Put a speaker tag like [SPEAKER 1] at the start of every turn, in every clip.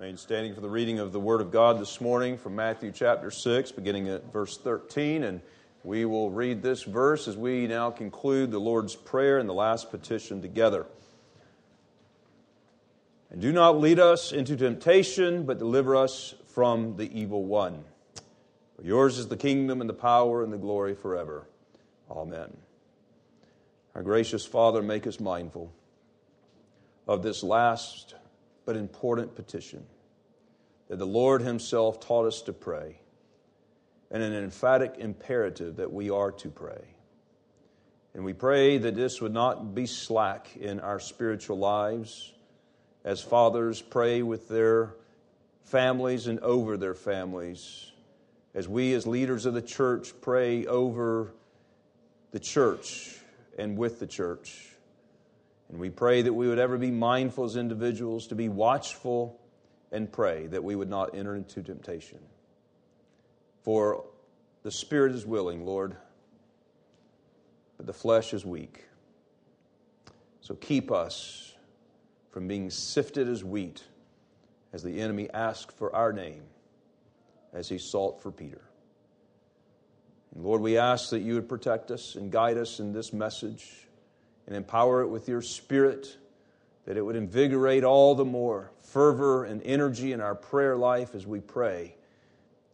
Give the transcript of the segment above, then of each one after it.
[SPEAKER 1] Remain standing for the reading of the Word of God this morning from Matthew chapter 6, beginning at verse 13. And we will read this verse as we now conclude the Lord's Prayer and the last petition together. And do not lead us into temptation, but deliver us from the evil one. For yours is the kingdom and the power and the glory forever. Amen. Our gracious Father, make us mindful of this last but important petition that the Lord Himself taught us to pray, and an emphatic imperative that we are to pray. And we pray that this would not be slack in our spiritual lives as fathers pray with their families and over their families, as we as leaders of the church pray over the church and with the church. And we pray that we would ever be mindful as individuals to be watchful and pray that we would not enter into temptation. For the spirit is willing, Lord, but the flesh is weak. So keep us from being sifted as wheat as the enemy asked for our name as he sought for Peter. And Lord, we ask that you would protect us and guide us in this message and empower it with your spirit, that it would invigorate all the more fervor and energy in our prayer life as we pray,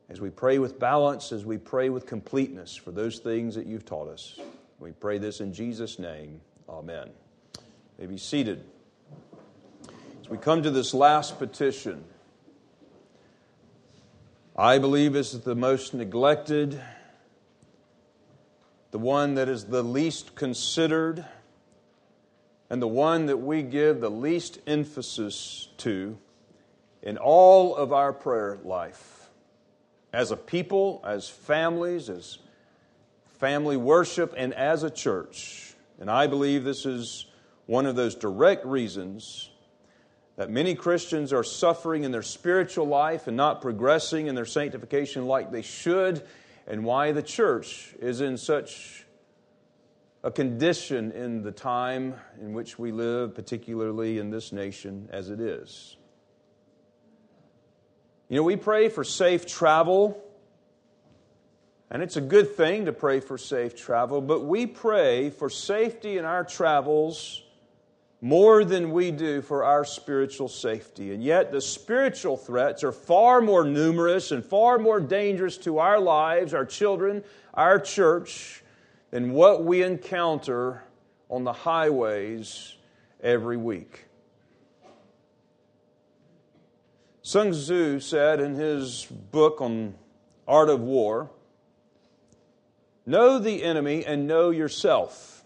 [SPEAKER 1] as we pray with balance, as we pray with completeness for those things that you've taught us. We pray this in Jesus' name. Amen. You may be seated. As we come to this last petition, I believe is the most neglected, the one that is the least considered, and the one that we give the least emphasis to in all of our prayer life. As a people, as families, as family worship, and as a church. And I believe this is one of those direct reasons that many Christians are suffering in their spiritual life and not progressing in their sanctification like they should, and why the church is in such a condition in the time in which we live, particularly in this nation as it is. You know, we pray for safe travel, and it's a good thing to pray for safe travel, but we pray for safety in our travels more than we do for our spiritual safety. And yet, the spiritual threats are far more numerous and far more dangerous to our lives, our children, our church, than what we encounter on the highways every week. Sun Tzu said in his book on art of war, Know the enemy and know yourself.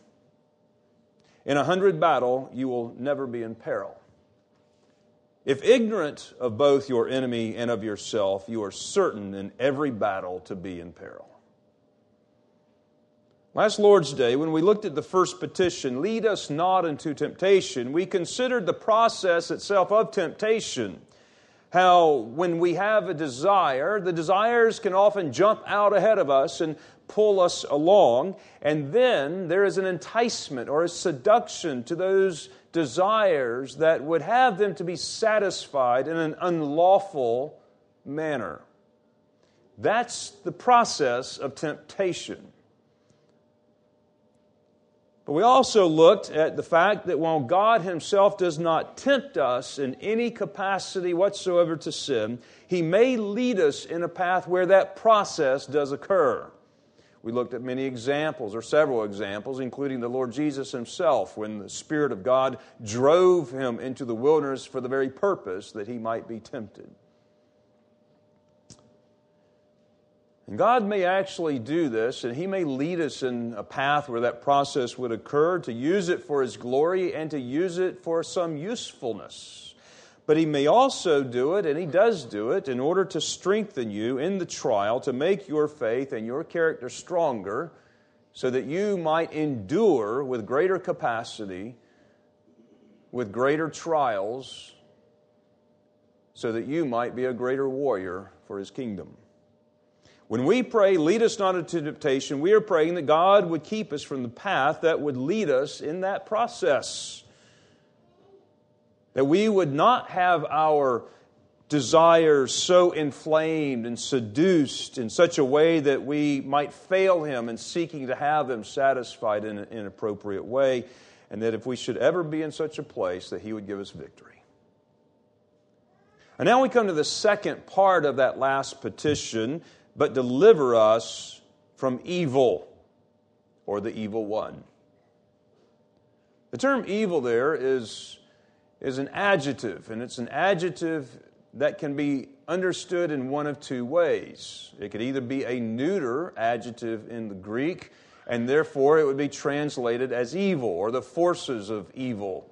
[SPEAKER 1] In a hundred battle, you will never be in peril. If ignorant of both your enemy and of yourself, you are certain in every battle to be in peril. Last Lord's Day, when we looked at the first petition, lead us not into temptation, we considered the process itself of temptation. How, when we have a desire, the desires can often jump out ahead of us and pull us along. And then there is an enticement or a seduction to those desires that would have them to be satisfied in an unlawful manner. That's the process of temptation. But we also looked at the fact that while God Himself does not tempt us in any capacity whatsoever to sin, He may lead us in a path where that process does occur. We looked at many examples, or several examples, including the Lord Jesus himself, when the Spirit of God drove him into the wilderness for the very purpose that he might be tempted. And God may actually do this, and He may lead us in a path where that process would occur to use it for His glory and to use it for some usefulness. But he may also do it, and he does do it, in order to strengthen you in the trial, to make your faith and your character stronger, so that you might endure with greater capacity, with greater trials, so that you might be a greater warrior for his kingdom. When we pray, lead us not into temptation, we are praying that God would keep us from the path that would lead us in that process. That we would not have our desires so inflamed and seduced in such a way that we might fail Him in seeking to have them satisfied in an appropriate way, and that if we should ever be in such a place, that He would give us victory. And now we come to the second part of that last petition, but deliver us from evil or the evil one. The term evil there is, is an adjective, and it's an adjective that can be understood in one of two ways. It could either be a neuter adjective in the Greek, and therefore it would be translated as evil or the forces of evil.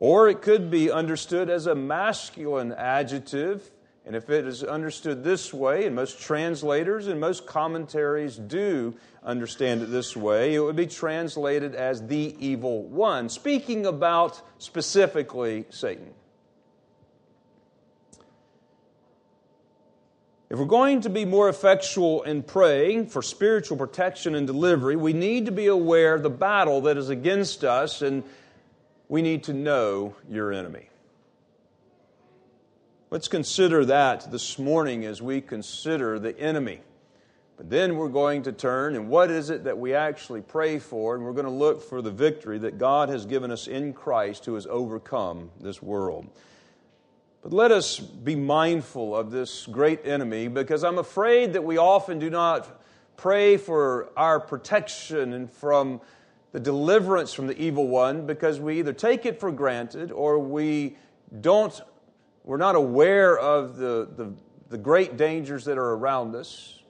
[SPEAKER 1] Or it could be understood as a masculine adjective, and if it is understood this way, and most translators and most commentaries do understand it this way, it would be translated as the evil one, speaking about specifically Satan. If we're going to be more effectual in praying for spiritual protection and delivery, we need to be aware of the battle that is against us, and we need to know your enemy. Let's consider that this morning as we consider the enemy. But then we're going to turn, and what is it that we actually pray for? And we're going to look for the victory that God has given us in Christ who has overcome this world. But let us be mindful of this great enemy because I'm afraid that we often do not pray for our protection and from the deliverance from the evil one because we either take it for granted or we don't we're not aware of the, the, the great dangers that are around us.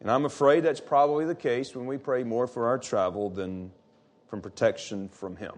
[SPEAKER 1] And I'm afraid that's probably the case when we pray more for our travel than from protection from him.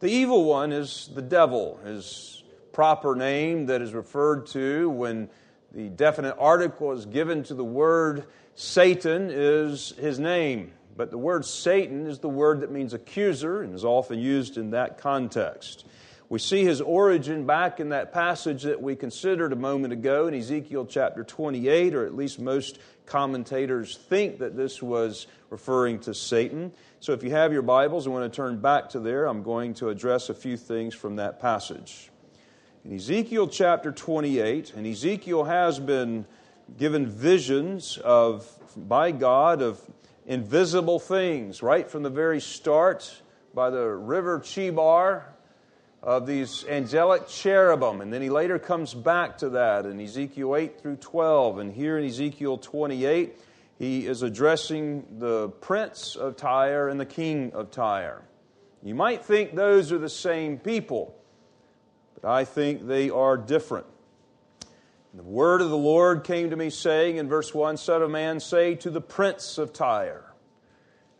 [SPEAKER 1] The evil one is the devil, his proper name that is referred to when the definite article is given to the word Satan is his name. But the word Satan is the word that means accuser and is often used in that context. We see his origin back in that passage that we considered a moment ago in Ezekiel chapter 28, or at least most commentators think that this was referring to Satan. So if you have your Bibles and want to turn back to there, I'm going to address a few things from that passage. In Ezekiel chapter 28, and Ezekiel has been given visions of by God of invisible things right from the very start by the river Chebar of these angelic cherubim. And then he later comes back to that in Ezekiel 8 through 12. And here in Ezekiel 28, he is addressing the prince of Tyre and the king of Tyre. You might think those are the same people, but I think they are different. And the word of the Lord came to me, saying in verse 1 Son of man, say to the prince of Tyre.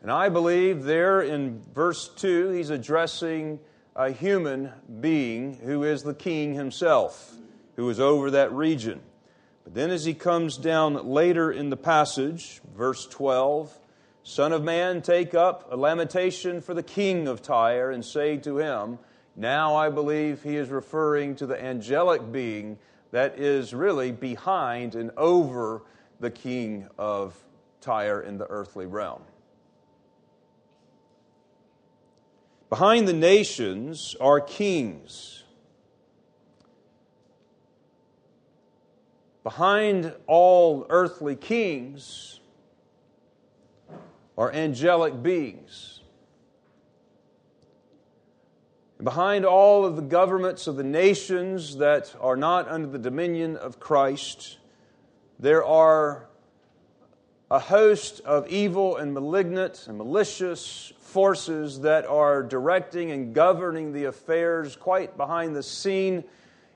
[SPEAKER 1] And I believe there in verse 2, he's addressing a human being who is the king himself, who is over that region. But then, as he comes down later in the passage, verse 12, Son of man, take up a lamentation for the king of Tyre and say to him, Now I believe he is referring to the angelic being that is really behind and over the king of Tyre in the earthly realm. Behind the nations are kings. Behind all earthly kings are angelic beings. Behind all of the governments of the nations that are not under the dominion of Christ, there are a host of evil and malignant and malicious forces that are directing and governing the affairs quite behind the scene,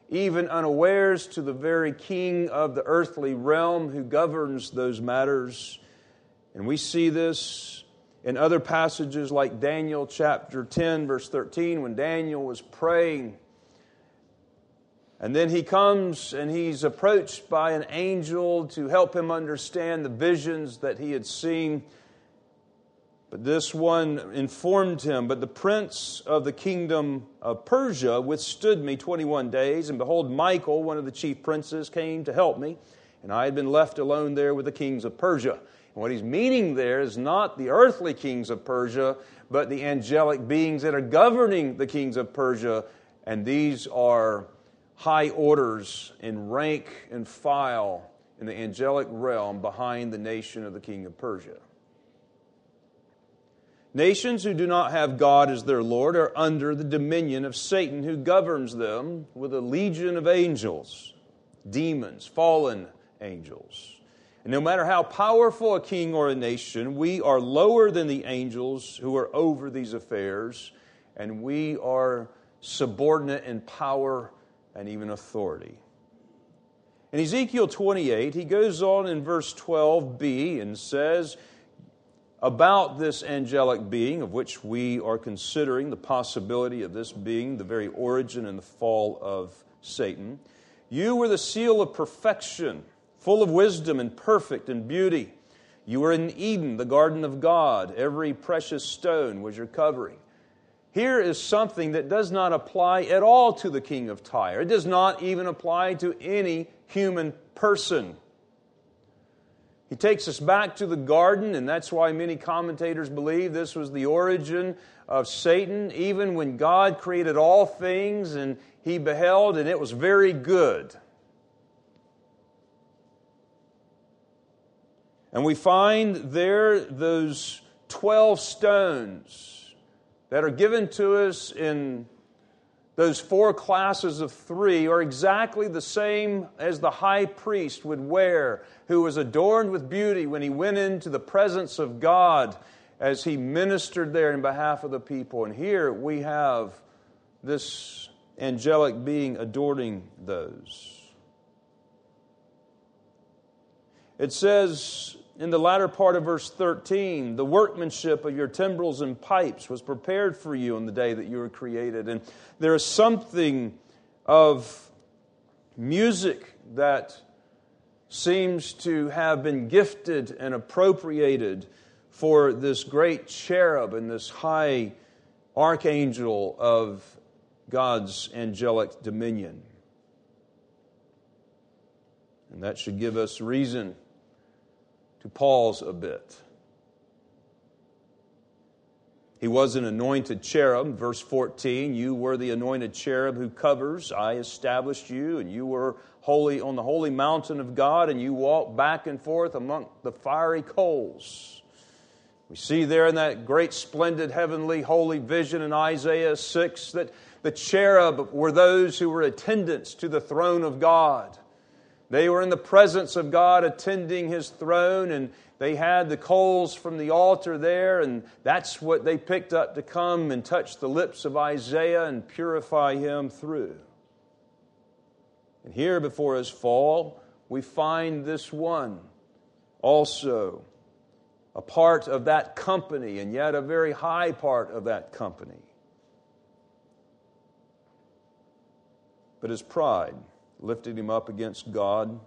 [SPEAKER 1] even unawares to the very king of the earthly realm who governs those matters. And we see this in other passages like Daniel chapter 10, verse 13, when Daniel was praying. And then he comes and he's approached by an angel to help him understand the visions that he had seen. But this one informed him, But the prince of the kingdom of Persia withstood me 21 days, and behold, Michael, one of the chief princes, came to help me, and I had been left alone there with the kings of Persia. And what he's meaning there is not the earthly kings of Persia, but the angelic beings that are governing the kings of Persia, and these are high orders in rank and file in the angelic realm behind the nation of the king of Persia. Nations who do not have God as their Lord are under the dominion of Satan, who governs them with a legion of angels, demons, fallen angels. And no matter how powerful a king or a nation, we are lower than the angels who are over these affairs, and we are subordinate in power and even authority. In Ezekiel 28, he goes on in verse 12b and says about this angelic being, of which we are considering the possibility of this being the very origin and the fall of Satan. You were the seal of perfection, full of wisdom and perfect in beauty. You were in Eden, the garden of God. Every precious stone was your covering. Here is something that does not apply at all to the king of Tyre. It does not even apply to any human person. He takes us back to the garden, and that's why many commentators believe this was the origin of Satan, even when God created all things and he beheld, and it was very good. And we find there those 12 stones that are given to us in those four classes of three are exactly the same as the high priest would wear, who was adorned with beauty when he went into the presence of God as he ministered there in behalf of the people. And here we have this angelic being adorning those. It says in the latter part of verse 13, the workmanship of your timbrels and pipes was prepared for you on the day that you were created. And there is something of music that seems to have been gifted and appropriated for this great cherub and this high archangel of God's angelic dominion. And that should give us reason to pause a bit. He was an anointed cherub. Verse 14, you were the anointed cherub who covers. I established you, and you were holy on the holy mountain of God, and you walked back and forth among the fiery coals. We see there in that great, splendid, heavenly, holy vision in Isaiah 6 that the cherub were those who were attendants to the throne of God. They were in the presence of God attending his throne, and they had the coals from the altar there, and that's what they picked up to come and touch the lips of Isaiah and purify him through. And here before his fall, we find this one also a part of that company, and yet a very high part of that company. But his pride lifted him up against God.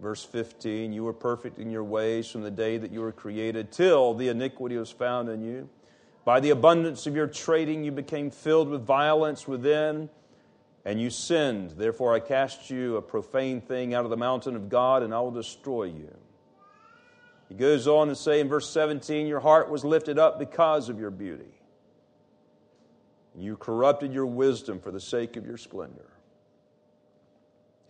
[SPEAKER 1] Verse 15, you were perfect in your ways from the day that you were created till the iniquity was found in you. By the abundance of your trading, you became filled with violence within, and you sinned. Therefore, I cast you, a profane thing, out of the mountain of God, and I will destroy you. He goes on to say in verse 17, Your heart was lifted up because of your beauty. You corrupted your wisdom for the sake of your splendor.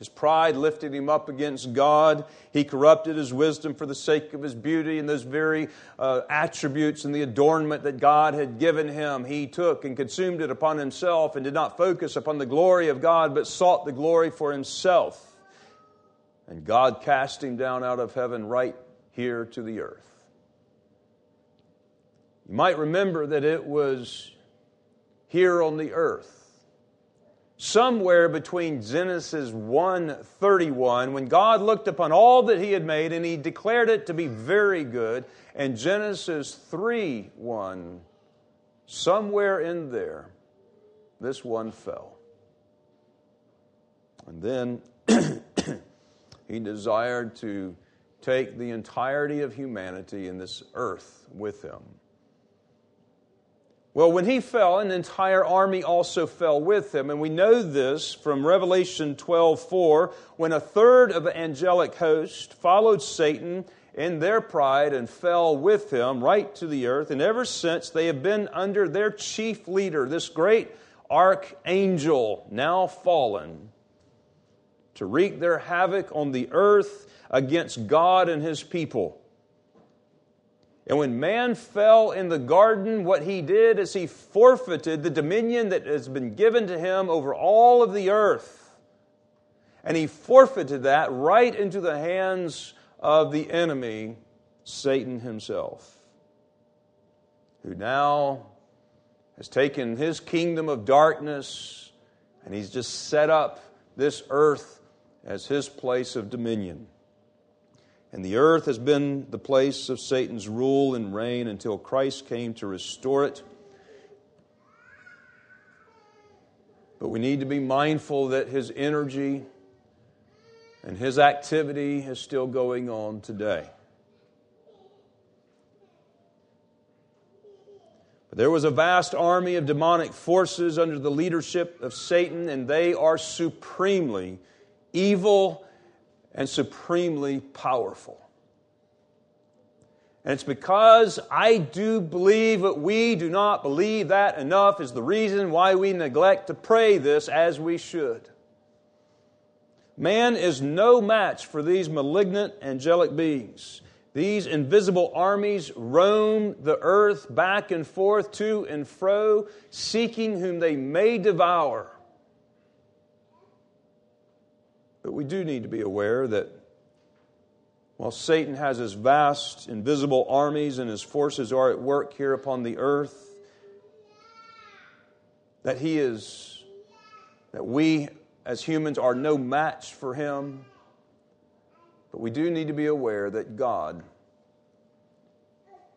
[SPEAKER 1] His pride lifted him up against God. He corrupted his wisdom for the sake of his beauty and those very uh, attributes and the adornment that God had given him. He took and consumed it upon himself and did not focus upon the glory of God, but sought the glory for himself. And God cast him down out of heaven right here to the earth. You might remember that it was here on the earth somewhere between Genesis 1:31 when God looked upon all that he had made and he declared it to be very good and Genesis 3:1 somewhere in there this one fell. And then he desired to take the entirety of humanity in this earth with him. Well, when he fell, an entire army also fell with him. And we know this from Revelation 12 4, when a third of the angelic host followed Satan in their pride and fell with him right to the earth. And ever since, they have been under their chief leader, this great archangel, now fallen, to wreak their havoc on the earth against God and his people. And when man fell in the garden, what he did is he forfeited the dominion that has been given to him over all of the earth. And he forfeited that right into the hands of the enemy, Satan himself, who now has taken his kingdom of darkness and he's just set up this earth as his place of dominion. And the earth has been the place of Satan's rule and reign until Christ came to restore it. But we need to be mindful that his energy and his activity is still going on today. But there was a vast army of demonic forces under the leadership of Satan, and they are supremely evil and supremely powerful. And it's because I do believe that we do not believe that enough is the reason why we neglect to pray this as we should. Man is no match for these malignant angelic beings. These invisible armies roam the earth back and forth, to and fro, seeking whom they may devour. But we do need to be aware that while Satan has his vast, invisible armies and his forces are at work here upon the earth, that he is, that we as humans are no match for him. But we do need to be aware that God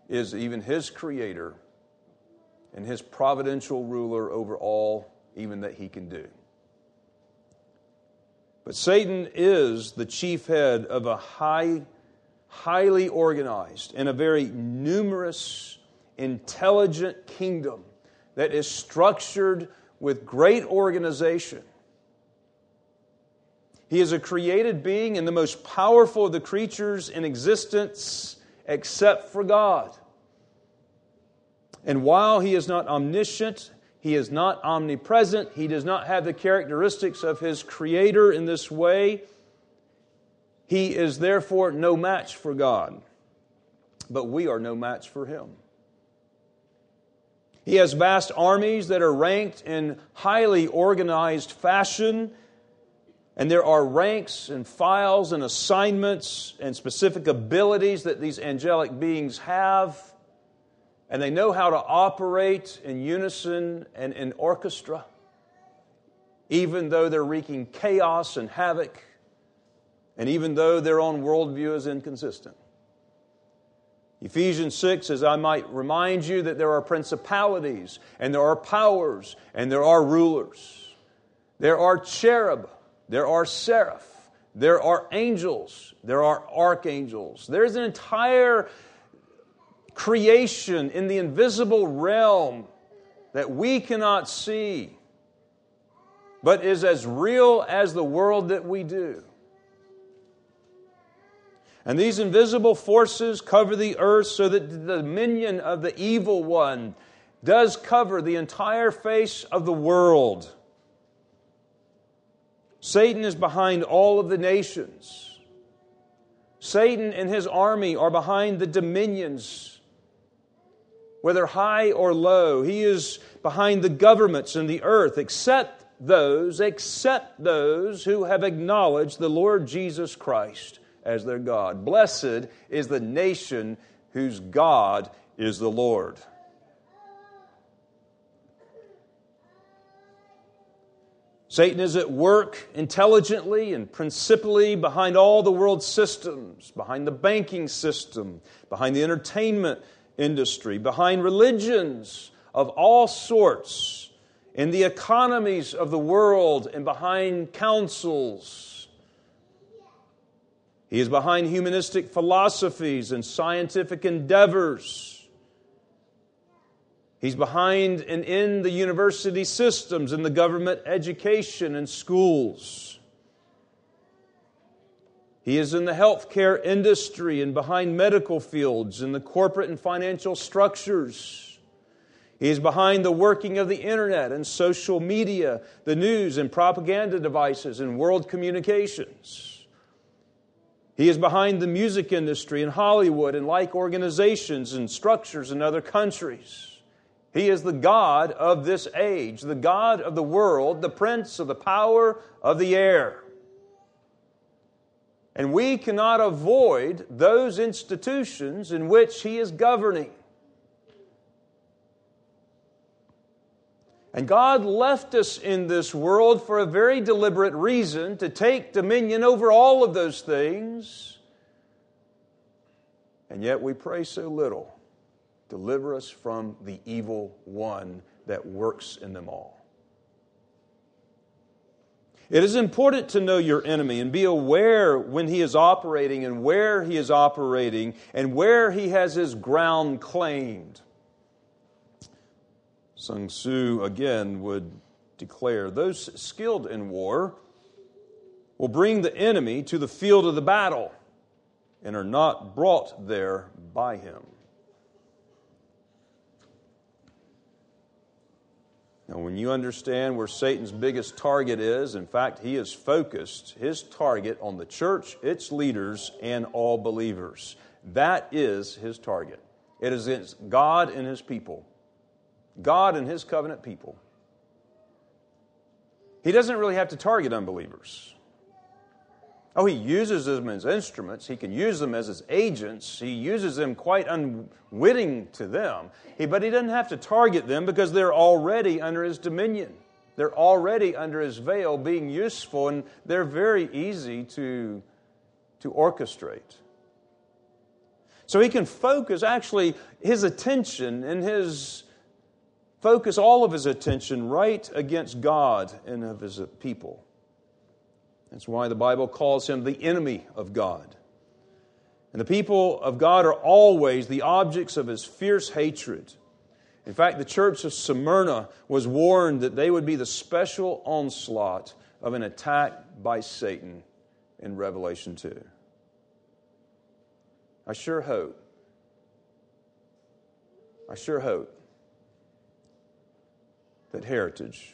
[SPEAKER 1] is even his creator and his providential ruler over all, even that he can do. But Satan is the chief head of a high, highly organized and a very numerous, intelligent kingdom that is structured with great organization. He is a created being and the most powerful of the creatures in existence except for God. And while he is not omniscient he is not omnipresent. He does not have the characteristics of his creator in this way. He is therefore no match for God. But we are no match for him. He has vast armies that are ranked in highly organized fashion. And there are ranks and files and assignments and specific abilities that these angelic beings have and they know how to operate in unison and in orchestra, even though they're wreaking chaos and havoc, and even though their own worldview is inconsistent. Ephesians 6 says, I might remind you that there are principalities, and there are powers, and there are rulers. There are cherub, there are seraph, there are angels, there are archangels. There's an entire creation in the invisible realm that we cannot see, but is as real as the world that we do. And these invisible forces cover the earth so that the dominion of the evil one does cover the entire face of the world. Satan is behind all of the nations. Satan and his army are behind the dominions whether high or low. He is behind the governments in the earth, except those, except those who have acknowledged the Lord Jesus Christ as their God. Blessed is the nation whose God is the Lord. Satan is at work intelligently and principally behind all the world's systems, behind the banking system, behind the entertainment industry, behind religions of all sorts, in the economies of the world, and behind councils. He is behind humanistic philosophies and scientific endeavors. He's behind and in the university systems and the government education and schools. He is in the healthcare industry and behind medical fields, in the corporate and financial structures. He is behind the working of the internet and social media, the news and propaganda devices and world communications. He is behind the music industry and Hollywood and like organizations and structures in other countries. He is the God of this age, the God of the world, the prince of the power of the air. And we cannot avoid those institutions in which He is governing. And God left us in this world for a very deliberate reason to take dominion over all of those things. And yet we pray so little. Deliver us from the evil one that works in them all. It is important to know your enemy and be aware when he is operating and where he is operating and where he has his ground claimed. Sun Tzu again would declare those skilled in war will bring the enemy to the field of the battle and are not brought there by him. Now, when you understand where Satan's biggest target is, in fact, he is focused his target on the church, its leaders, and all believers. That is his target. It is against God and his people, God and his covenant people. He doesn't really have to target unbelievers. Oh, he uses them as instruments. He can use them as his agents. He uses them quite unwitting to them. He, but he doesn't have to target them because they're already under his dominion. They're already under his veil being useful, and they're very easy to, to orchestrate. So he can focus actually his attention and his focus all of his attention right against God and of his people. That's why the Bible calls him the enemy of God. And the people of God are always the objects of his fierce hatred. In fact, the church of Smyrna was warned that they would be the special onslaught of an attack by Satan in Revelation 2. I sure hope, I sure hope that heritage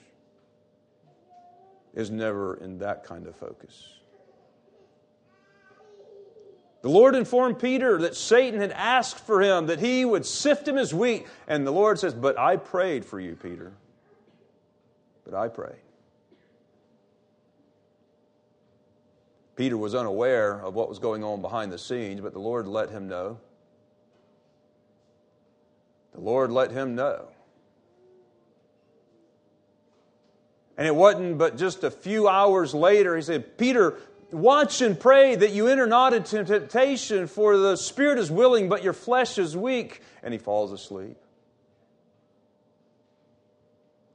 [SPEAKER 1] is never in that kind of focus. The Lord informed Peter that Satan had asked for him, that he would sift him as wheat. And the Lord says, But I prayed for you, Peter. But I prayed. Peter was unaware of what was going on behind the scenes, but the Lord let him know. The Lord let him know. And it wasn't but just a few hours later, he said, Peter, watch and pray that you enter not into temptation, for the spirit is willing, but your flesh is weak. And he falls asleep.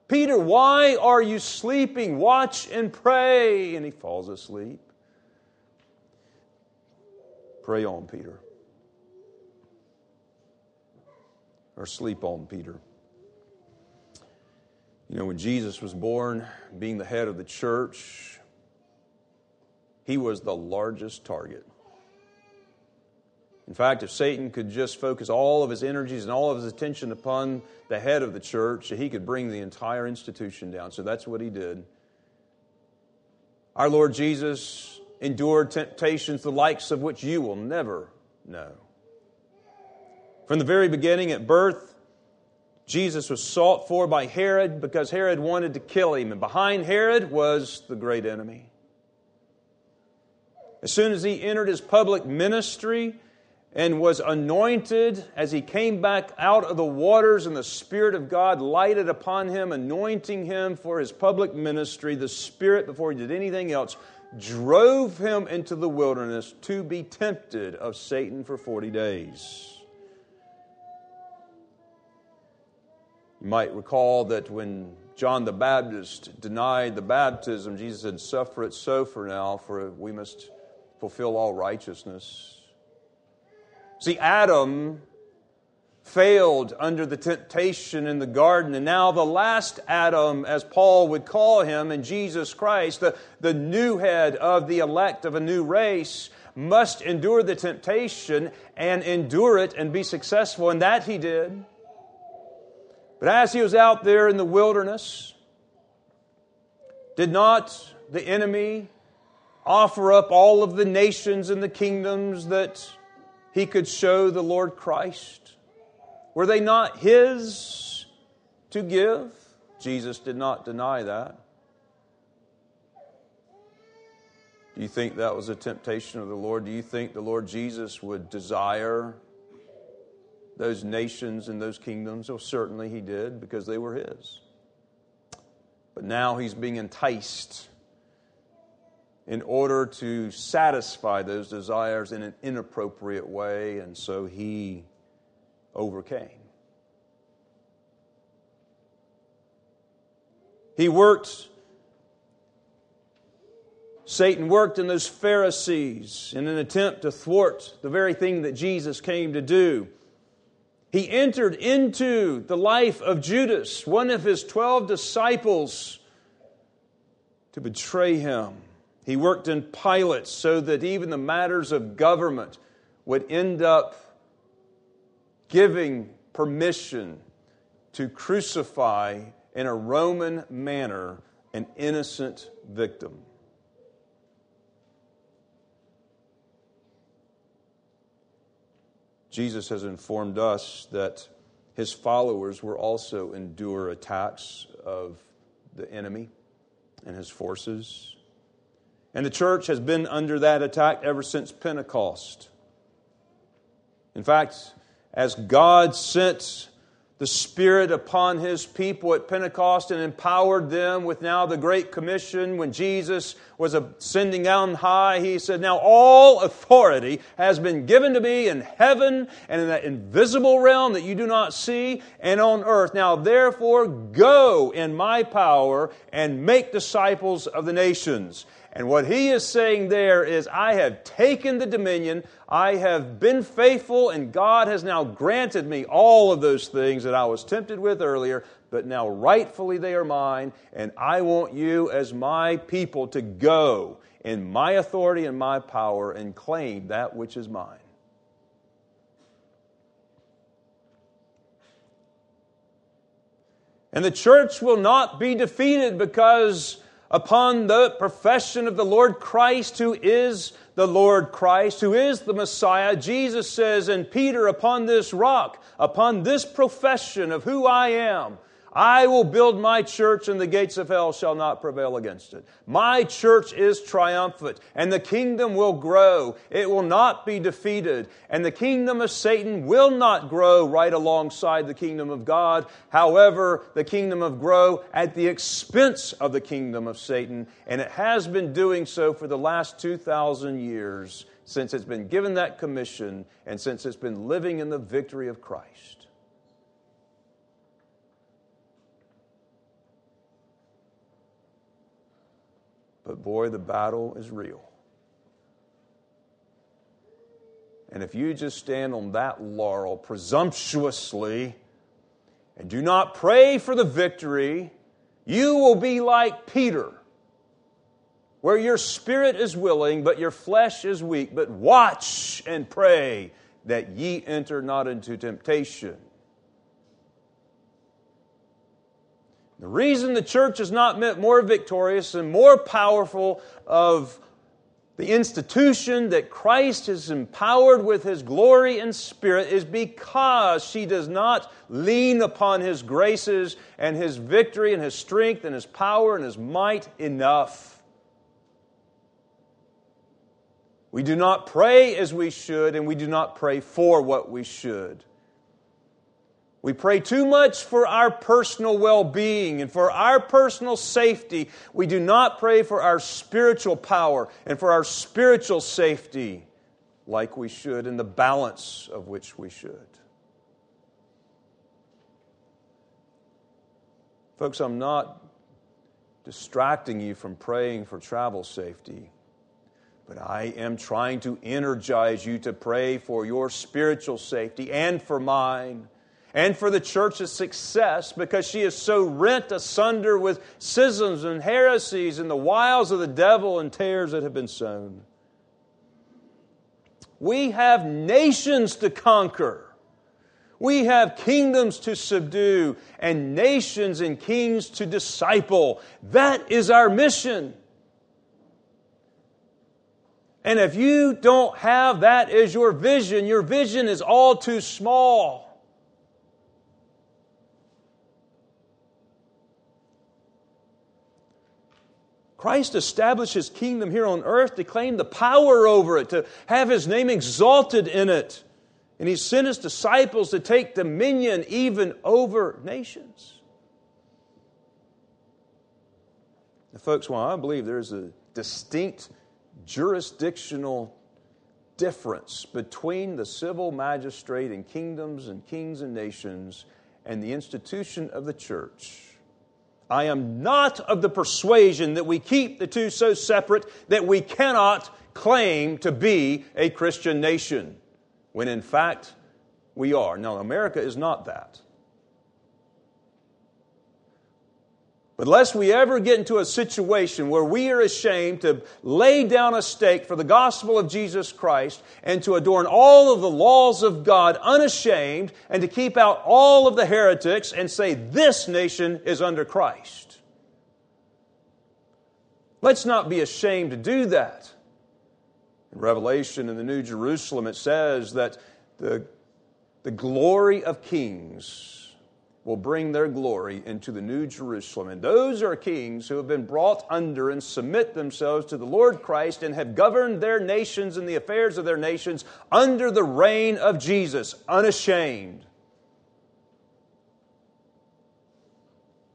[SPEAKER 1] Peter, why are you sleeping? Watch and pray. And he falls asleep. Pray on, Peter. Or sleep on, Peter. You know, when Jesus was born, being the head of the church, he was the largest target. In fact, if Satan could just focus all of his energies and all of his attention upon the head of the church, he could bring the entire institution down. So that's what he did. Our Lord Jesus endured temptations the likes of which you will never know. From the very beginning at birth, Jesus was sought for by Herod because Herod wanted to kill him, and behind Herod was the great enemy. As soon as he entered his public ministry and was anointed, as he came back out of the waters, and the Spirit of God lighted upon him, anointing him for his public ministry, the Spirit, before he did anything else, drove him into the wilderness to be tempted of Satan for 40 days. You might recall that when John the Baptist denied the baptism, Jesus said, Suffer it so for now, for we must fulfill all righteousness. See, Adam failed under the temptation in the garden, and now the last Adam, as Paul would call him, and Jesus Christ, the, the new head of the elect of a new race, must endure the temptation and endure it and be successful, and that he did. But as he was out there in the wilderness, did not the enemy offer up all of the nations and the kingdoms that he could show the Lord Christ? Were they not his to give? Jesus did not deny that. Do you think that was a temptation of the Lord? Do you think the Lord Jesus would desire those nations and those kingdoms? Well, certainly he did because they were his. But now he's being enticed in order to satisfy those desires in an inappropriate way, and so he overcame. He worked, Satan worked in those Pharisees in an attempt to thwart the very thing that Jesus came to do. He entered into the life of Judas, one of his 12 disciples, to betray him. He worked in Pilate so that even the matters of government would end up giving permission to crucify in a Roman manner an innocent victim. Jesus has informed us that his followers will also endure attacks of the enemy and his forces. And the church has been under that attack ever since Pentecost. In fact, as God sent the Spirit upon His people at Pentecost and empowered them with now the Great Commission. When Jesus was ascending down high, He said, Now all authority has been given to me in heaven and in that invisible realm that you do not see and on earth. Now therefore go in my power and make disciples of the nations. And what he is saying there is, I have taken the dominion, I have been faithful, and God has now granted me all of those things that I was tempted with earlier, but now rightfully they are mine, and I want you as my people to go in my authority and my power and claim that which is mine. And the church will not be defeated because upon the profession of the Lord Christ, who is the Lord Christ, who is the Messiah, Jesus says, and Peter, upon this rock, upon this profession of who I am, I will build my church, and the gates of hell shall not prevail against it. My church is triumphant, and the kingdom will grow. It will not be defeated, and the kingdom of Satan will not grow right alongside the kingdom of God. However, the kingdom of grow at the expense of the kingdom of Satan, and it has been doing so for the last 2,000 years since it's been given that commission and since it's been living in the victory of Christ. But boy, the battle is real. And if you just stand on that laurel presumptuously and do not pray for the victory, you will be like Peter, where your spirit is willing, but your flesh is weak. But watch and pray that ye enter not into temptation. The reason the church is not more victorious and more powerful of the institution that Christ has empowered with his glory and spirit is because she does not lean upon his graces and his victory and his strength and his power and his might enough. We do not pray as we should, and we do not pray for what we should. We pray too much for our personal well being and for our personal safety. We do not pray for our spiritual power and for our spiritual safety like we should, in the balance of which we should. Folks, I'm not distracting you from praying for travel safety, but I am trying to energize you to pray for your spiritual safety and for mine and for the church's success because she is so rent asunder with schisms and heresies and the wiles of the devil and tares that have been sown. We have nations to conquer. We have kingdoms to subdue and nations and kings to disciple. That is our mission. And if you don't have that as your vision, your vision is all too small. Christ established his kingdom here on earth to claim the power over it, to have his name exalted in it. And he sent his disciples to take dominion even over nations. Now, folks, while I believe there's a distinct jurisdictional difference between the civil magistrate and kingdoms and kings and nations and the institution of the church, I am not of the persuasion that we keep the two so separate that we cannot claim to be a Christian nation, when in fact we are. Now, America is not that. But lest we ever get into a situation where we are ashamed to lay down a stake for the gospel of Jesus Christ and to adorn all of the laws of God unashamed and to keep out all of the heretics and say this nation is under Christ. Let's not be ashamed to do that. In Revelation in the New Jerusalem, it says that the, the glory of kings will bring their glory into the New Jerusalem. And those are kings who have been brought under and submit themselves to the Lord Christ and have governed their nations and the affairs of their nations under the reign of Jesus, unashamed.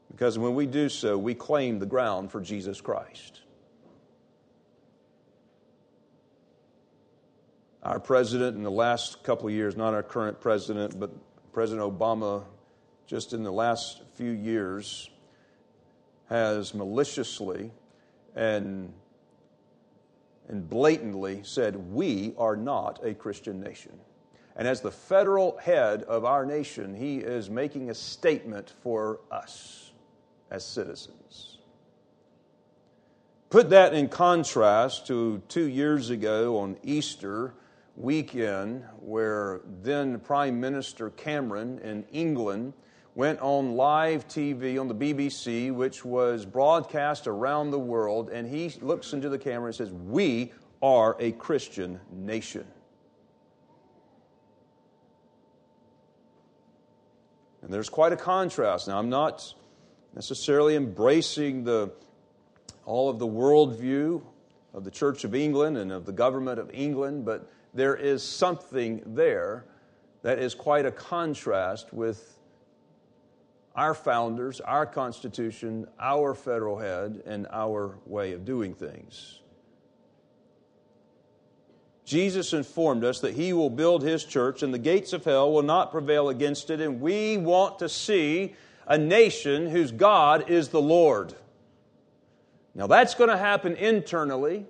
[SPEAKER 1] Because when we do so, we claim the ground for Jesus Christ. Our president in the last couple of years, not our current president, but President Obama just in the last few years has maliciously and, and blatantly said, We are not a Christian nation. And as the federal head of our nation, he is making a statement for us as citizens. Put that in contrast to two years ago on Easter weekend, where then Prime Minister Cameron in England went on live TV on the BBC, which was broadcast around the world, and he looks into the camera and says, We are a Christian nation. And there's quite a contrast. Now, I'm not necessarily embracing the, all of the worldview of the Church of England and of the government of England, but there is something there that is quite a contrast with our founders, our Constitution, our federal head, and our way of doing things. Jesus informed us that He will build His church and the gates of hell will not prevail against it, and we want to see a nation whose God is the Lord. Now, that's going to happen internally.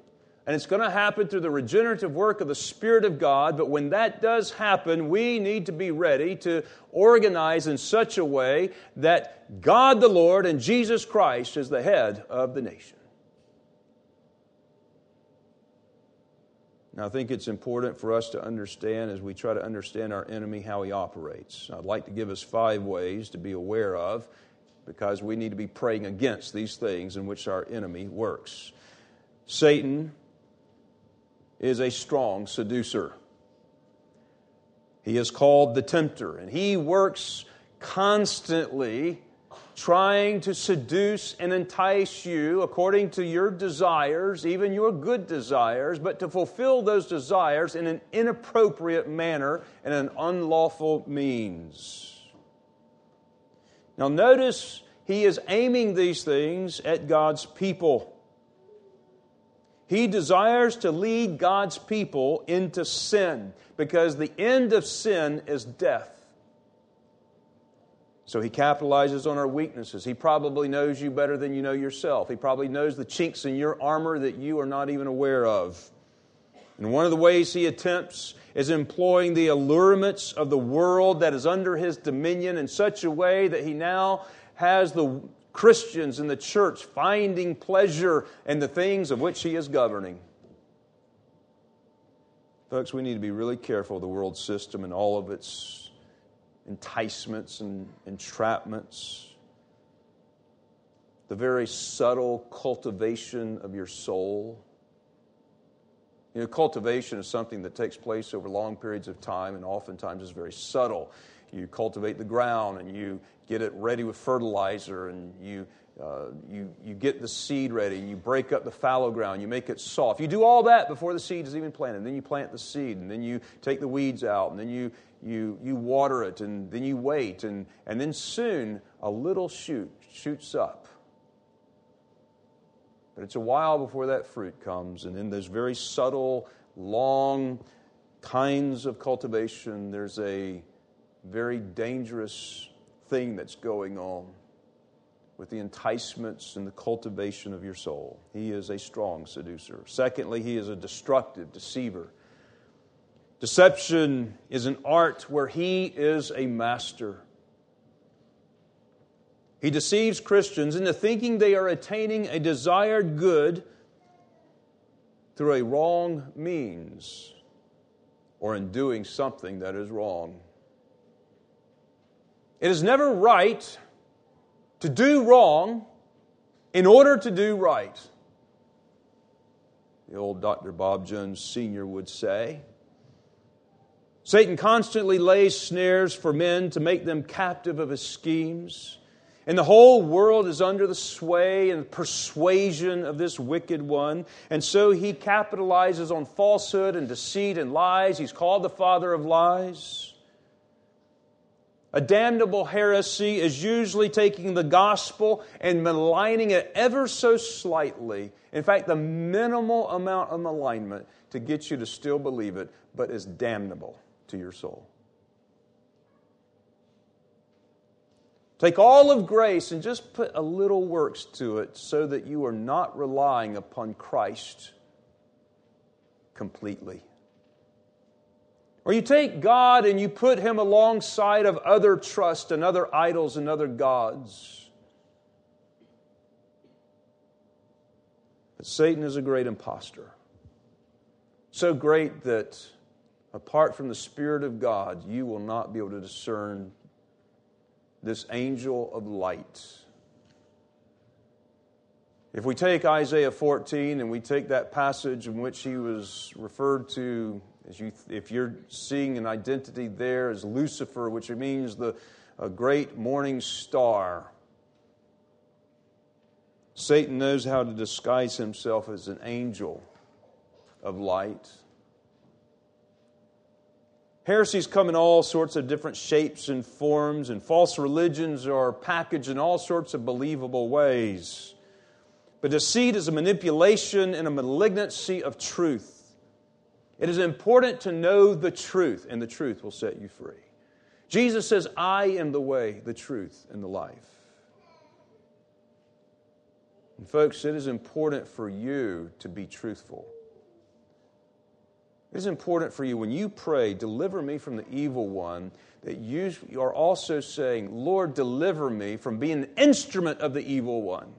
[SPEAKER 1] And it's going to happen through the regenerative work of the Spirit of God. But when that does happen, we need to be ready to organize in such a way that God the Lord and Jesus Christ is the head of the nation. Now, I think it's important for us to understand as we try to understand our enemy how he operates. I'd like to give us five ways to be aware of because we need to be praying against these things in which our enemy works. Satan is a strong seducer. He is called the tempter, and he works constantly trying to seduce and entice you according to your desires, even your good desires, but to fulfill those desires in an inappropriate manner and an unlawful means. Now, notice he is aiming these things at God's people. He desires to lead God's people into sin because the end of sin is death. So he capitalizes on our weaknesses. He probably knows you better than you know yourself. He probably knows the chinks in your armor that you are not even aware of. And one of the ways he attempts is employing the allurements of the world that is under his dominion in such a way that he now has the Christians in the church finding pleasure in the things of which he is governing. Folks, we need to be really careful of the world system and all of its enticements and entrapments, the very subtle cultivation of your soul. You know, cultivation is something that takes place over long periods of time and oftentimes is very subtle. You cultivate the ground and you get it ready with fertilizer and you, uh, you, you get the seed ready and you break up the fallow ground, you make it soft. You do all that before the seed is even planted. Then you plant the seed and then you take the weeds out and then you, you, you water it and then you wait and, and then soon a little shoot shoots up. But it's a while before that fruit comes, and in those very subtle, long kinds of cultivation, there's a very dangerous thing that's going on with the enticements and the cultivation of your soul. He is a strong seducer. Secondly, he is a destructive deceiver. Deception is an art where he is a master. He deceives Christians into thinking they are attaining a desired good through a wrong means or in doing something that is wrong. It is never right to do wrong in order to do right. The old Dr. Bob Jones Sr. would say. Satan constantly lays snares for men to make them captive of his schemes. And the whole world is under the sway and persuasion of this wicked one. And so he capitalizes on falsehood and deceit and lies. He's called the father of lies. A damnable heresy is usually taking the gospel and maligning it ever so slightly. In fact, the minimal amount of malignment to get you to still believe it, but is damnable to your soul. Take all of grace and just put a little works to it so that you are not relying upon Christ completely. Or you take God and you put him alongside of other trust and other idols and other gods. But Satan is a great impostor. So great that apart from the Spirit of God, you will not be able to discern this angel of light. If we take Isaiah 14 and we take that passage in which he was referred to, you, if you're seeing an identity there as Lucifer, which means the great morning star, Satan knows how to disguise himself as an angel of light. Heresies come in all sorts of different shapes and forms, and false religions are packaged in all sorts of believable ways. But deceit is a manipulation and a malignancy of truth. It is important to know the truth, and the truth will set you free. Jesus says, I am the way, the truth, and the life. And folks, it is important for you to be truthful. It is important for you when you pray, deliver me from the evil one, that you are also saying, Lord, deliver me from being an instrument of the evil one.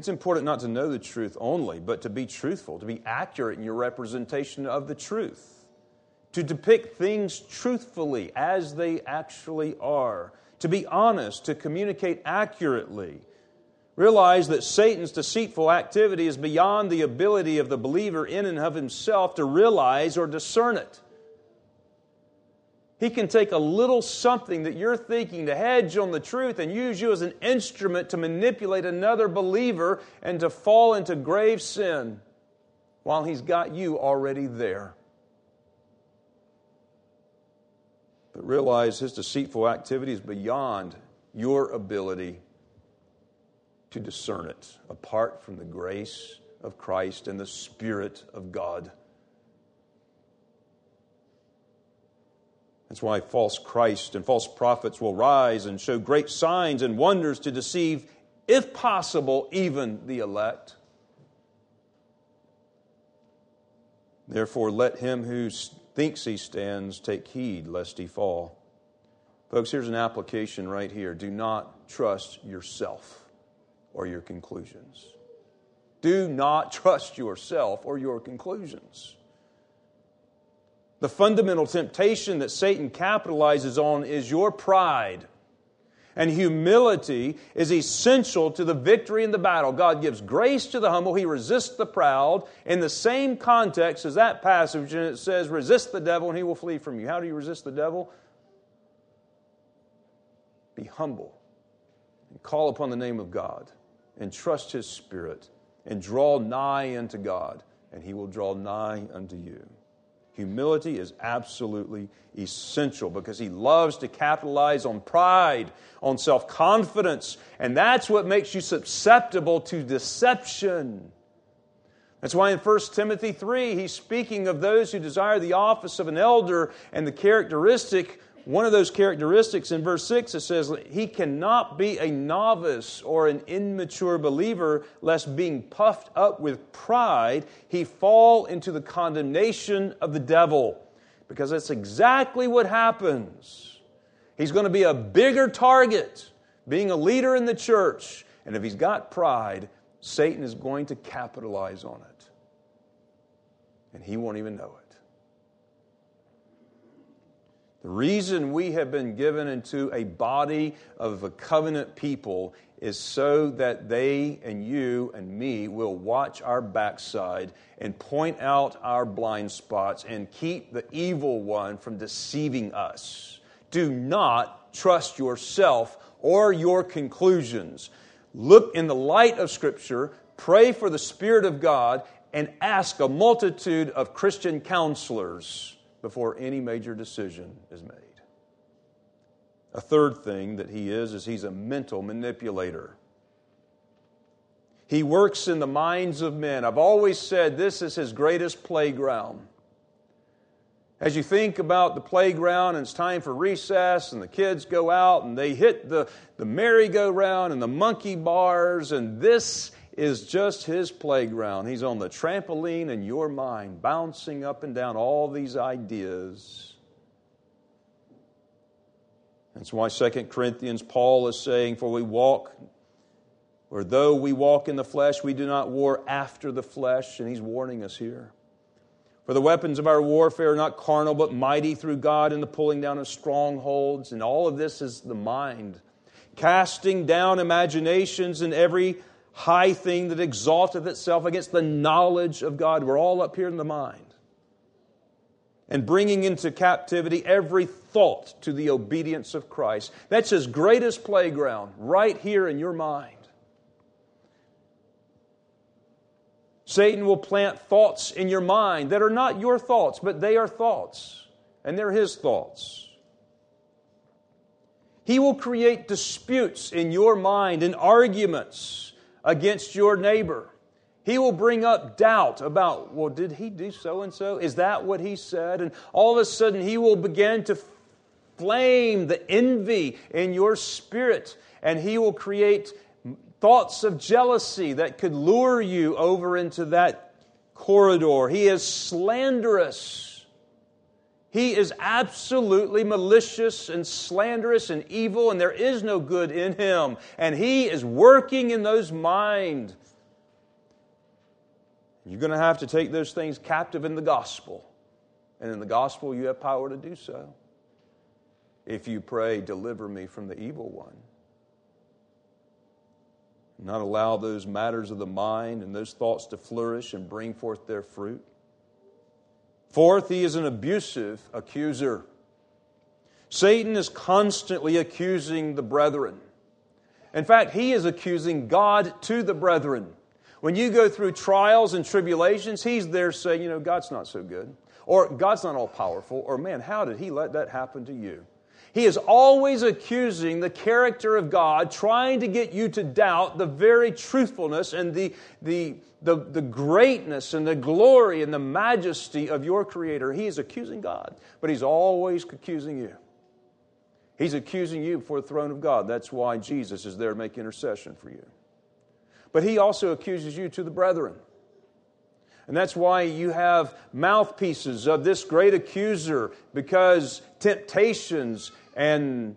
[SPEAKER 1] It's important not to know the truth only, but to be truthful, to be accurate in your representation of the truth, to depict things truthfully as they actually are, to be honest, to communicate accurately Realize that Satan's deceitful activity is beyond the ability of the believer in and of himself to realize or discern it. He can take a little something that you're thinking to hedge on the truth and use you as an instrument to manipulate another believer and to fall into grave sin while he's got you already there. But realize his deceitful activity is beyond your ability to discern it apart from the grace of Christ and the Spirit of God. That's why false Christ and false prophets will rise and show great signs and wonders to deceive, if possible, even the elect. Therefore, let him who thinks he stands take heed lest he fall. Folks, here's an application right here. Do not trust yourself or your conclusions. Do not trust yourself or your conclusions. The fundamental temptation that Satan capitalizes on is your pride. And humility is essential to the victory in the battle. God gives grace to the humble, He resists the proud. In the same context as that passage, and it says, Resist the devil and he will flee from you. How do you resist the devil? Be humble and call upon the name of God and trust His Spirit and draw nigh unto God, and He will draw nigh unto you. Humility is absolutely essential because he loves to capitalize on pride, on self confidence, and that's what makes you susceptible to deception. That's why in 1 Timothy 3, he's speaking of those who desire the office of an elder and the characteristic one of those characteristics in verse 6 it says he cannot be a novice or an immature believer lest being puffed up with pride he fall into the condemnation of the devil. Because that's exactly what happens. He's going to be a bigger target being a leader in the church. And if he's got pride satan is going to capitalize on it. And he won't even know it the reason we have been given into a body of a covenant people is so that they and you and me will watch our backside and point out our blind spots and keep the evil one from deceiving us. Do not trust yourself or your conclusions. Look in the light of Scripture, pray for the Spirit of God, and ask a multitude of Christian counselors before any major decision is made. A third thing that he is is he's a mental manipulator. He works in the minds of men. I've always said this is his greatest playground. As you think about the playground and it's time for recess and the kids go out and they hit the, the merry-go-round and the monkey bars, and this is just his playground. He's on the trampoline in your mind, bouncing up and down all these ideas. That's why 2 Corinthians, Paul is saying, For we walk, or though we walk in the flesh, we do not war after the flesh. And he's warning us here. For the weapons of our warfare are not carnal, but mighty through God in the pulling down of strongholds. And all of this is the mind. Casting down imaginations and every high thing that exalteth itself against the knowledge of God. We're all up here in the mind. And bringing into captivity every thought to the obedience of Christ. That's his greatest playground, right here in your mind. Satan will plant thoughts in your mind that are not your thoughts, but they are thoughts, and they're his thoughts. He will create disputes in your mind and arguments against your neighbor. He will bring up doubt about, well, did he do so and so? Is that what he said? And all of a sudden, he will begin to flame the envy in your spirit, and he will create thoughts of jealousy that could lure you over into that corridor. He is slanderous. He is absolutely malicious and slanderous and evil, and there is no good in him. And he is working in those minds. You're going to have to take those things captive in the gospel. And in the gospel, you have power to do so. If you pray, deliver me from the evil one. Not allow those matters of the mind and those thoughts to flourish and bring forth their fruit. Fourth, he is an abusive accuser. Satan is constantly accusing the brethren. In fact, he is accusing God to the brethren. When you go through trials and tribulations, he's there saying, you know, God's not so good. Or God's not all powerful. Or man, how did he let that happen to you? He is always accusing the character of God, trying to get you to doubt the very truthfulness and the, the, the, the greatness and the glory and the majesty of your Creator. He is accusing God, but He's always accusing you. He's accusing you before the throne of God. That's why Jesus is there to make intercession for you. But He also accuses you to the brethren. And that's why you have mouthpieces of this great accuser, because temptations and,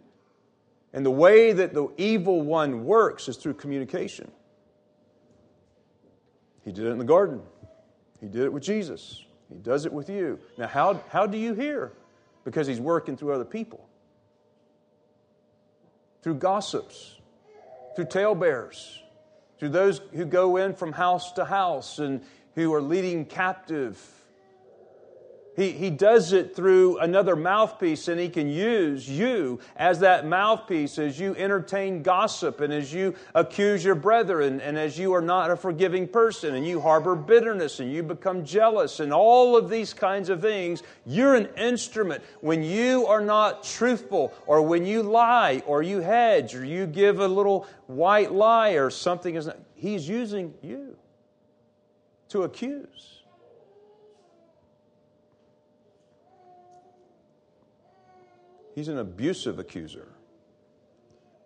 [SPEAKER 1] and the way that the evil one works is through communication. He did it in the garden, he did it with Jesus, He does it with you. Now, how, how do you hear? Because He's working through other people, through gossips, through talebearers, through those who go in from house to house and who are leading captive he, he does it through another mouthpiece, and he can use you as that mouthpiece as you entertain gossip and as you accuse your brethren and as you are not a forgiving person and you harbor bitterness and you become jealous and all of these kinds of things. You're an instrument. When you are not truthful or when you lie or you hedge or you give a little white lie or something, is not, he's using you to accuse. He's an abusive accuser.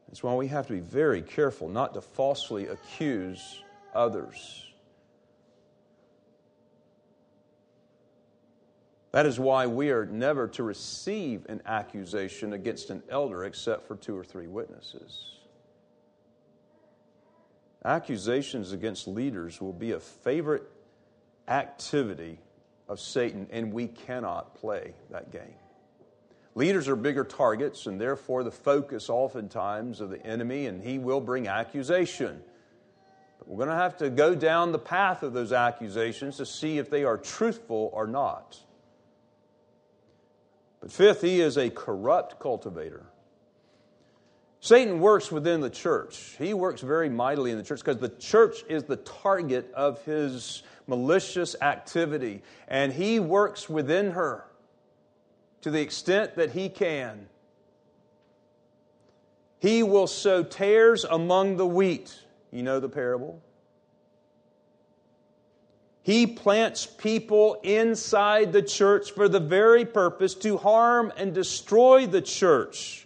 [SPEAKER 1] That's why we have to be very careful not to falsely accuse others. That is why we are never to receive an accusation against an elder except for two or three witnesses. Accusations against leaders will be a favorite activity of Satan, and we cannot play that game. Leaders are bigger targets, and therefore the focus oftentimes of the enemy, and he will bring accusation. But we're going to have to go down the path of those accusations to see if they are truthful or not. But fifth, he is a corrupt cultivator. Satan works within the church. He works very mightily in the church because the church is the target of his malicious activity, and he works within her to the extent that he can. He will sow tares among the wheat. You know the parable? He plants people inside the church for the very purpose to harm and destroy the church,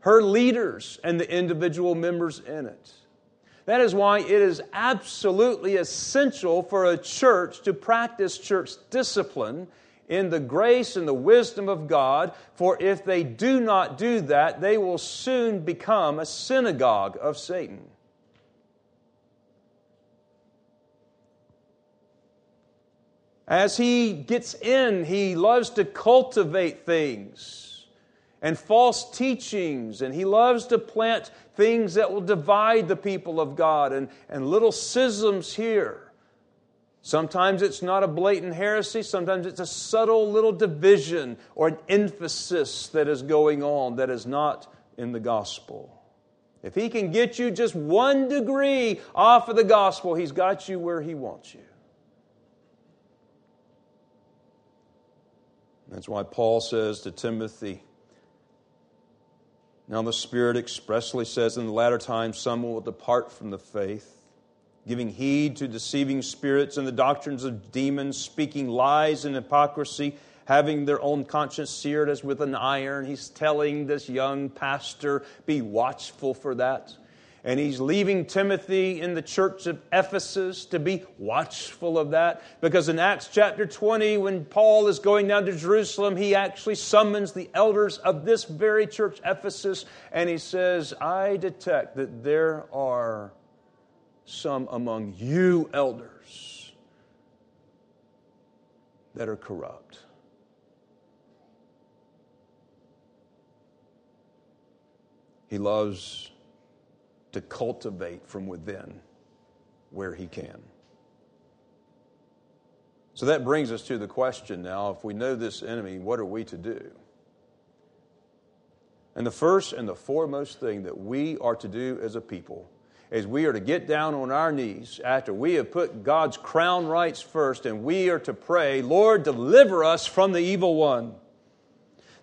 [SPEAKER 1] her leaders, and the individual members in it. That is why it is absolutely essential for a church to practice church discipline in the grace and the wisdom of God, for if they do not do that, they will soon become a synagogue of Satan. As he gets in, he loves to cultivate things and false teachings, and he loves to plant things that will divide the people of God and, and little schisms here. Sometimes it's not a blatant heresy, sometimes it's a subtle little division or an emphasis that is going on that is not in the gospel. If he can get you just one degree off of the gospel, he's got you where he wants you. That's why Paul says to Timothy, Now the Spirit expressly says in the latter times some will depart from the faith giving heed to deceiving spirits and the doctrines of demons, speaking lies and hypocrisy, having their own conscience seared as with an iron. He's telling this young pastor, be watchful for that. And he's leaving Timothy in the church of Ephesus to be watchful of that. Because in Acts chapter 20, when Paul is going down to Jerusalem, he actually summons the elders of this very church, Ephesus, and he says, I detect that there are some among you elders that are corrupt. He loves to cultivate from within where he can. So that brings us to the question now if we know this enemy, what are we to do? And the first and the foremost thing that we are to do as a people is we are to get down on our knees after we have put God's crown rights first and we are to pray, Lord, deliver us from the evil one.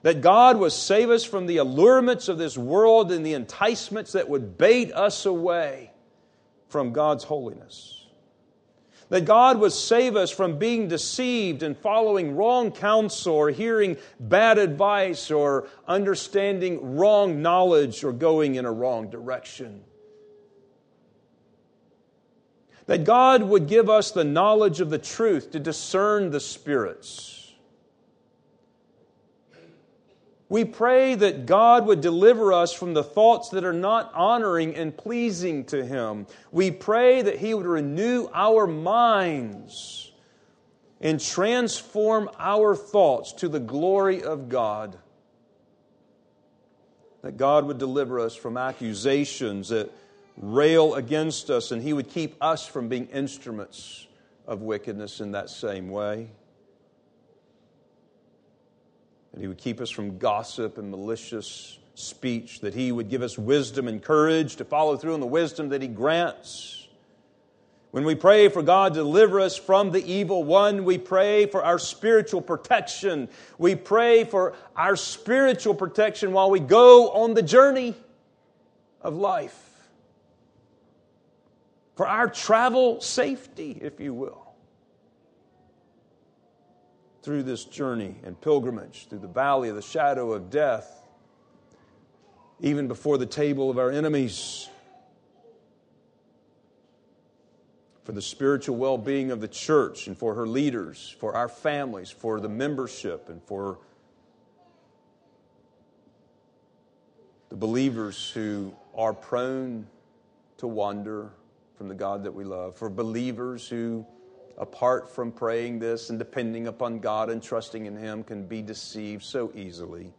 [SPEAKER 1] That God would save us from the allurements of this world and the enticements that would bait us away from God's holiness. That God would save us from being deceived and following wrong counsel or hearing bad advice or understanding wrong knowledge or going in a wrong direction that God would give us the knowledge of the truth to discern the spirits. We pray that God would deliver us from the thoughts that are not honoring and pleasing to Him. We pray that He would renew our minds and transform our thoughts to the glory of God. That God would deliver us from accusations that rail against us, and He would keep us from being instruments of wickedness in that same way. And He would keep us from gossip and malicious speech, that He would give us wisdom and courage to follow through in the wisdom that He grants. When we pray for God to deliver us from the evil one, we pray for our spiritual protection. We pray for our spiritual protection while we go on the journey of life. For our travel safety, if you will. Through this journey and pilgrimage, through the valley of the shadow of death, even before the table of our enemies. for the spiritual well being of the church and for her leaders, for our families, for the membership, and for the believers who are prone to wander from the God that we love, for believers who, apart from praying this and depending upon God and trusting in Him, can be deceived so easily.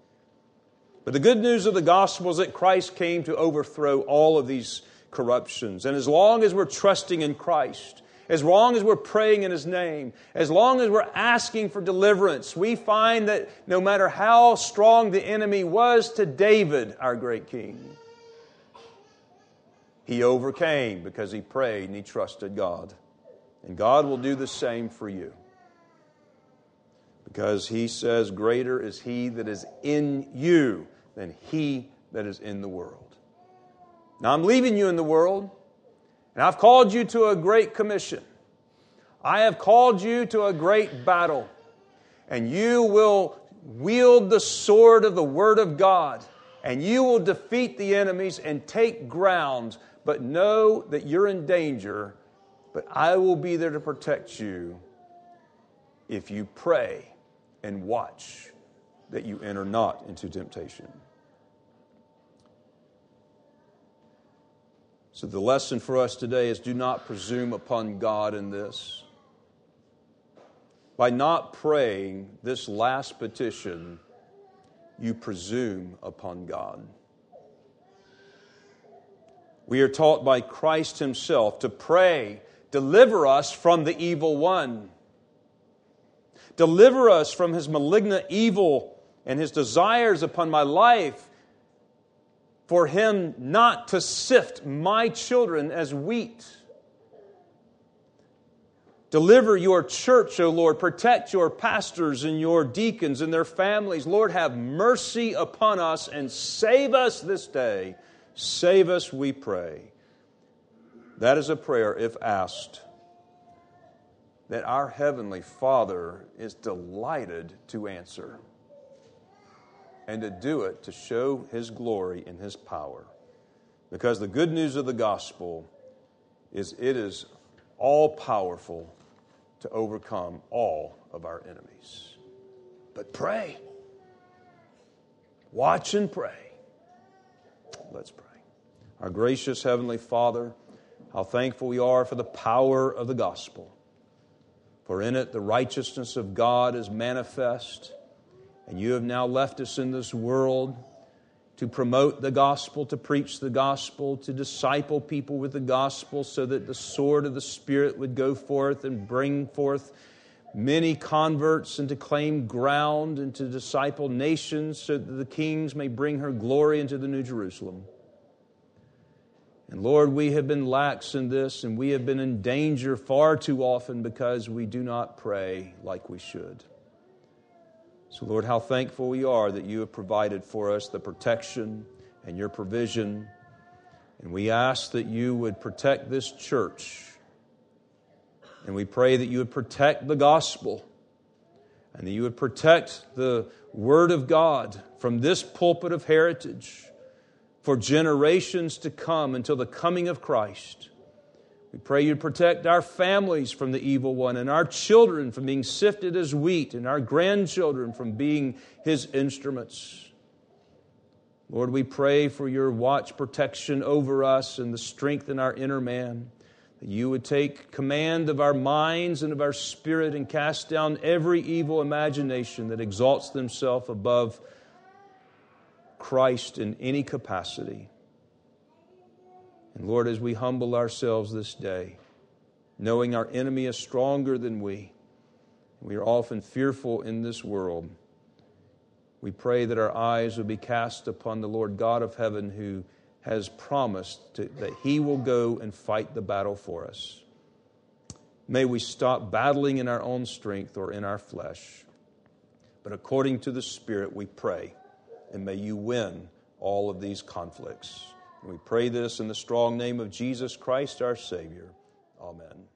[SPEAKER 1] But the good news of the gospel is that Christ came to overthrow all of these corruptions. And as long as we're trusting in Christ, as long as we're praying in His name, as long as we're asking for deliverance, we find that no matter how strong the enemy was to David, our great king, he overcame because he prayed and he trusted God. And God will do the same for you. Because he says, Greater is he that is in you than he that is in the world. Now I'm leaving you in the world, and I've called you to a great commission. I have called you to a great battle, and you will wield the sword of the Word of God, and you will defeat the enemies and take ground. But know that you're in danger, but I will be there to protect you if you pray and watch that you enter not into temptation. So, the lesson for us today is do not presume upon God in this. By not praying this last petition, you presume upon God. We are taught by Christ Himself to pray, deliver us from the evil one. Deliver us from his malignant evil and his desires upon my life for him not to sift my children as wheat. Deliver your church, O Lord. Protect your pastors and your deacons and their families. Lord, have mercy upon us and save us this day. Save us, we pray. That is a prayer, if asked, that our Heavenly Father is delighted to answer and to do it to show His glory and His power. Because the good news of the gospel is it is all powerful to overcome all of our enemies. But pray. Watch and pray. Let's pray. Our gracious Heavenly Father, how thankful we are for the power of the gospel. For in it the righteousness of God is manifest and you have now left us in this world to promote the gospel, to preach the gospel, to disciple people with the gospel so that the sword of the Spirit would go forth and bring forth many converts and to claim ground and to disciple nations so that the kings may bring her glory into the New Jerusalem. And Lord, we have been lax in this and we have been in danger far too often because we do not pray like we should. So, Lord, how thankful we are that you have provided for us the protection and your provision. And we ask that you would protect this church. And we pray that you would protect the gospel and that you would protect the Word of God from this pulpit of heritage for generations to come until the coming of Christ. We pray you protect our families from the evil one and our children from being sifted as wheat and our grandchildren from being his instruments. Lord, we pray for your watch protection over us and the strength in our inner man, you would take command of our minds and of our spirit and cast down every evil imagination that exalts themselves above Christ in any capacity. And Lord, as we humble ourselves this day, knowing our enemy is stronger than we, we are often fearful in this world. We pray that our eyes will be cast upon the Lord God of heaven who has promised to, that He will go and fight the battle for us. May we stop battling in our own strength or in our flesh. But according to the Spirit, we pray, and may you win all of these conflicts. We pray this in the strong name of Jesus Christ, our Savior. Amen.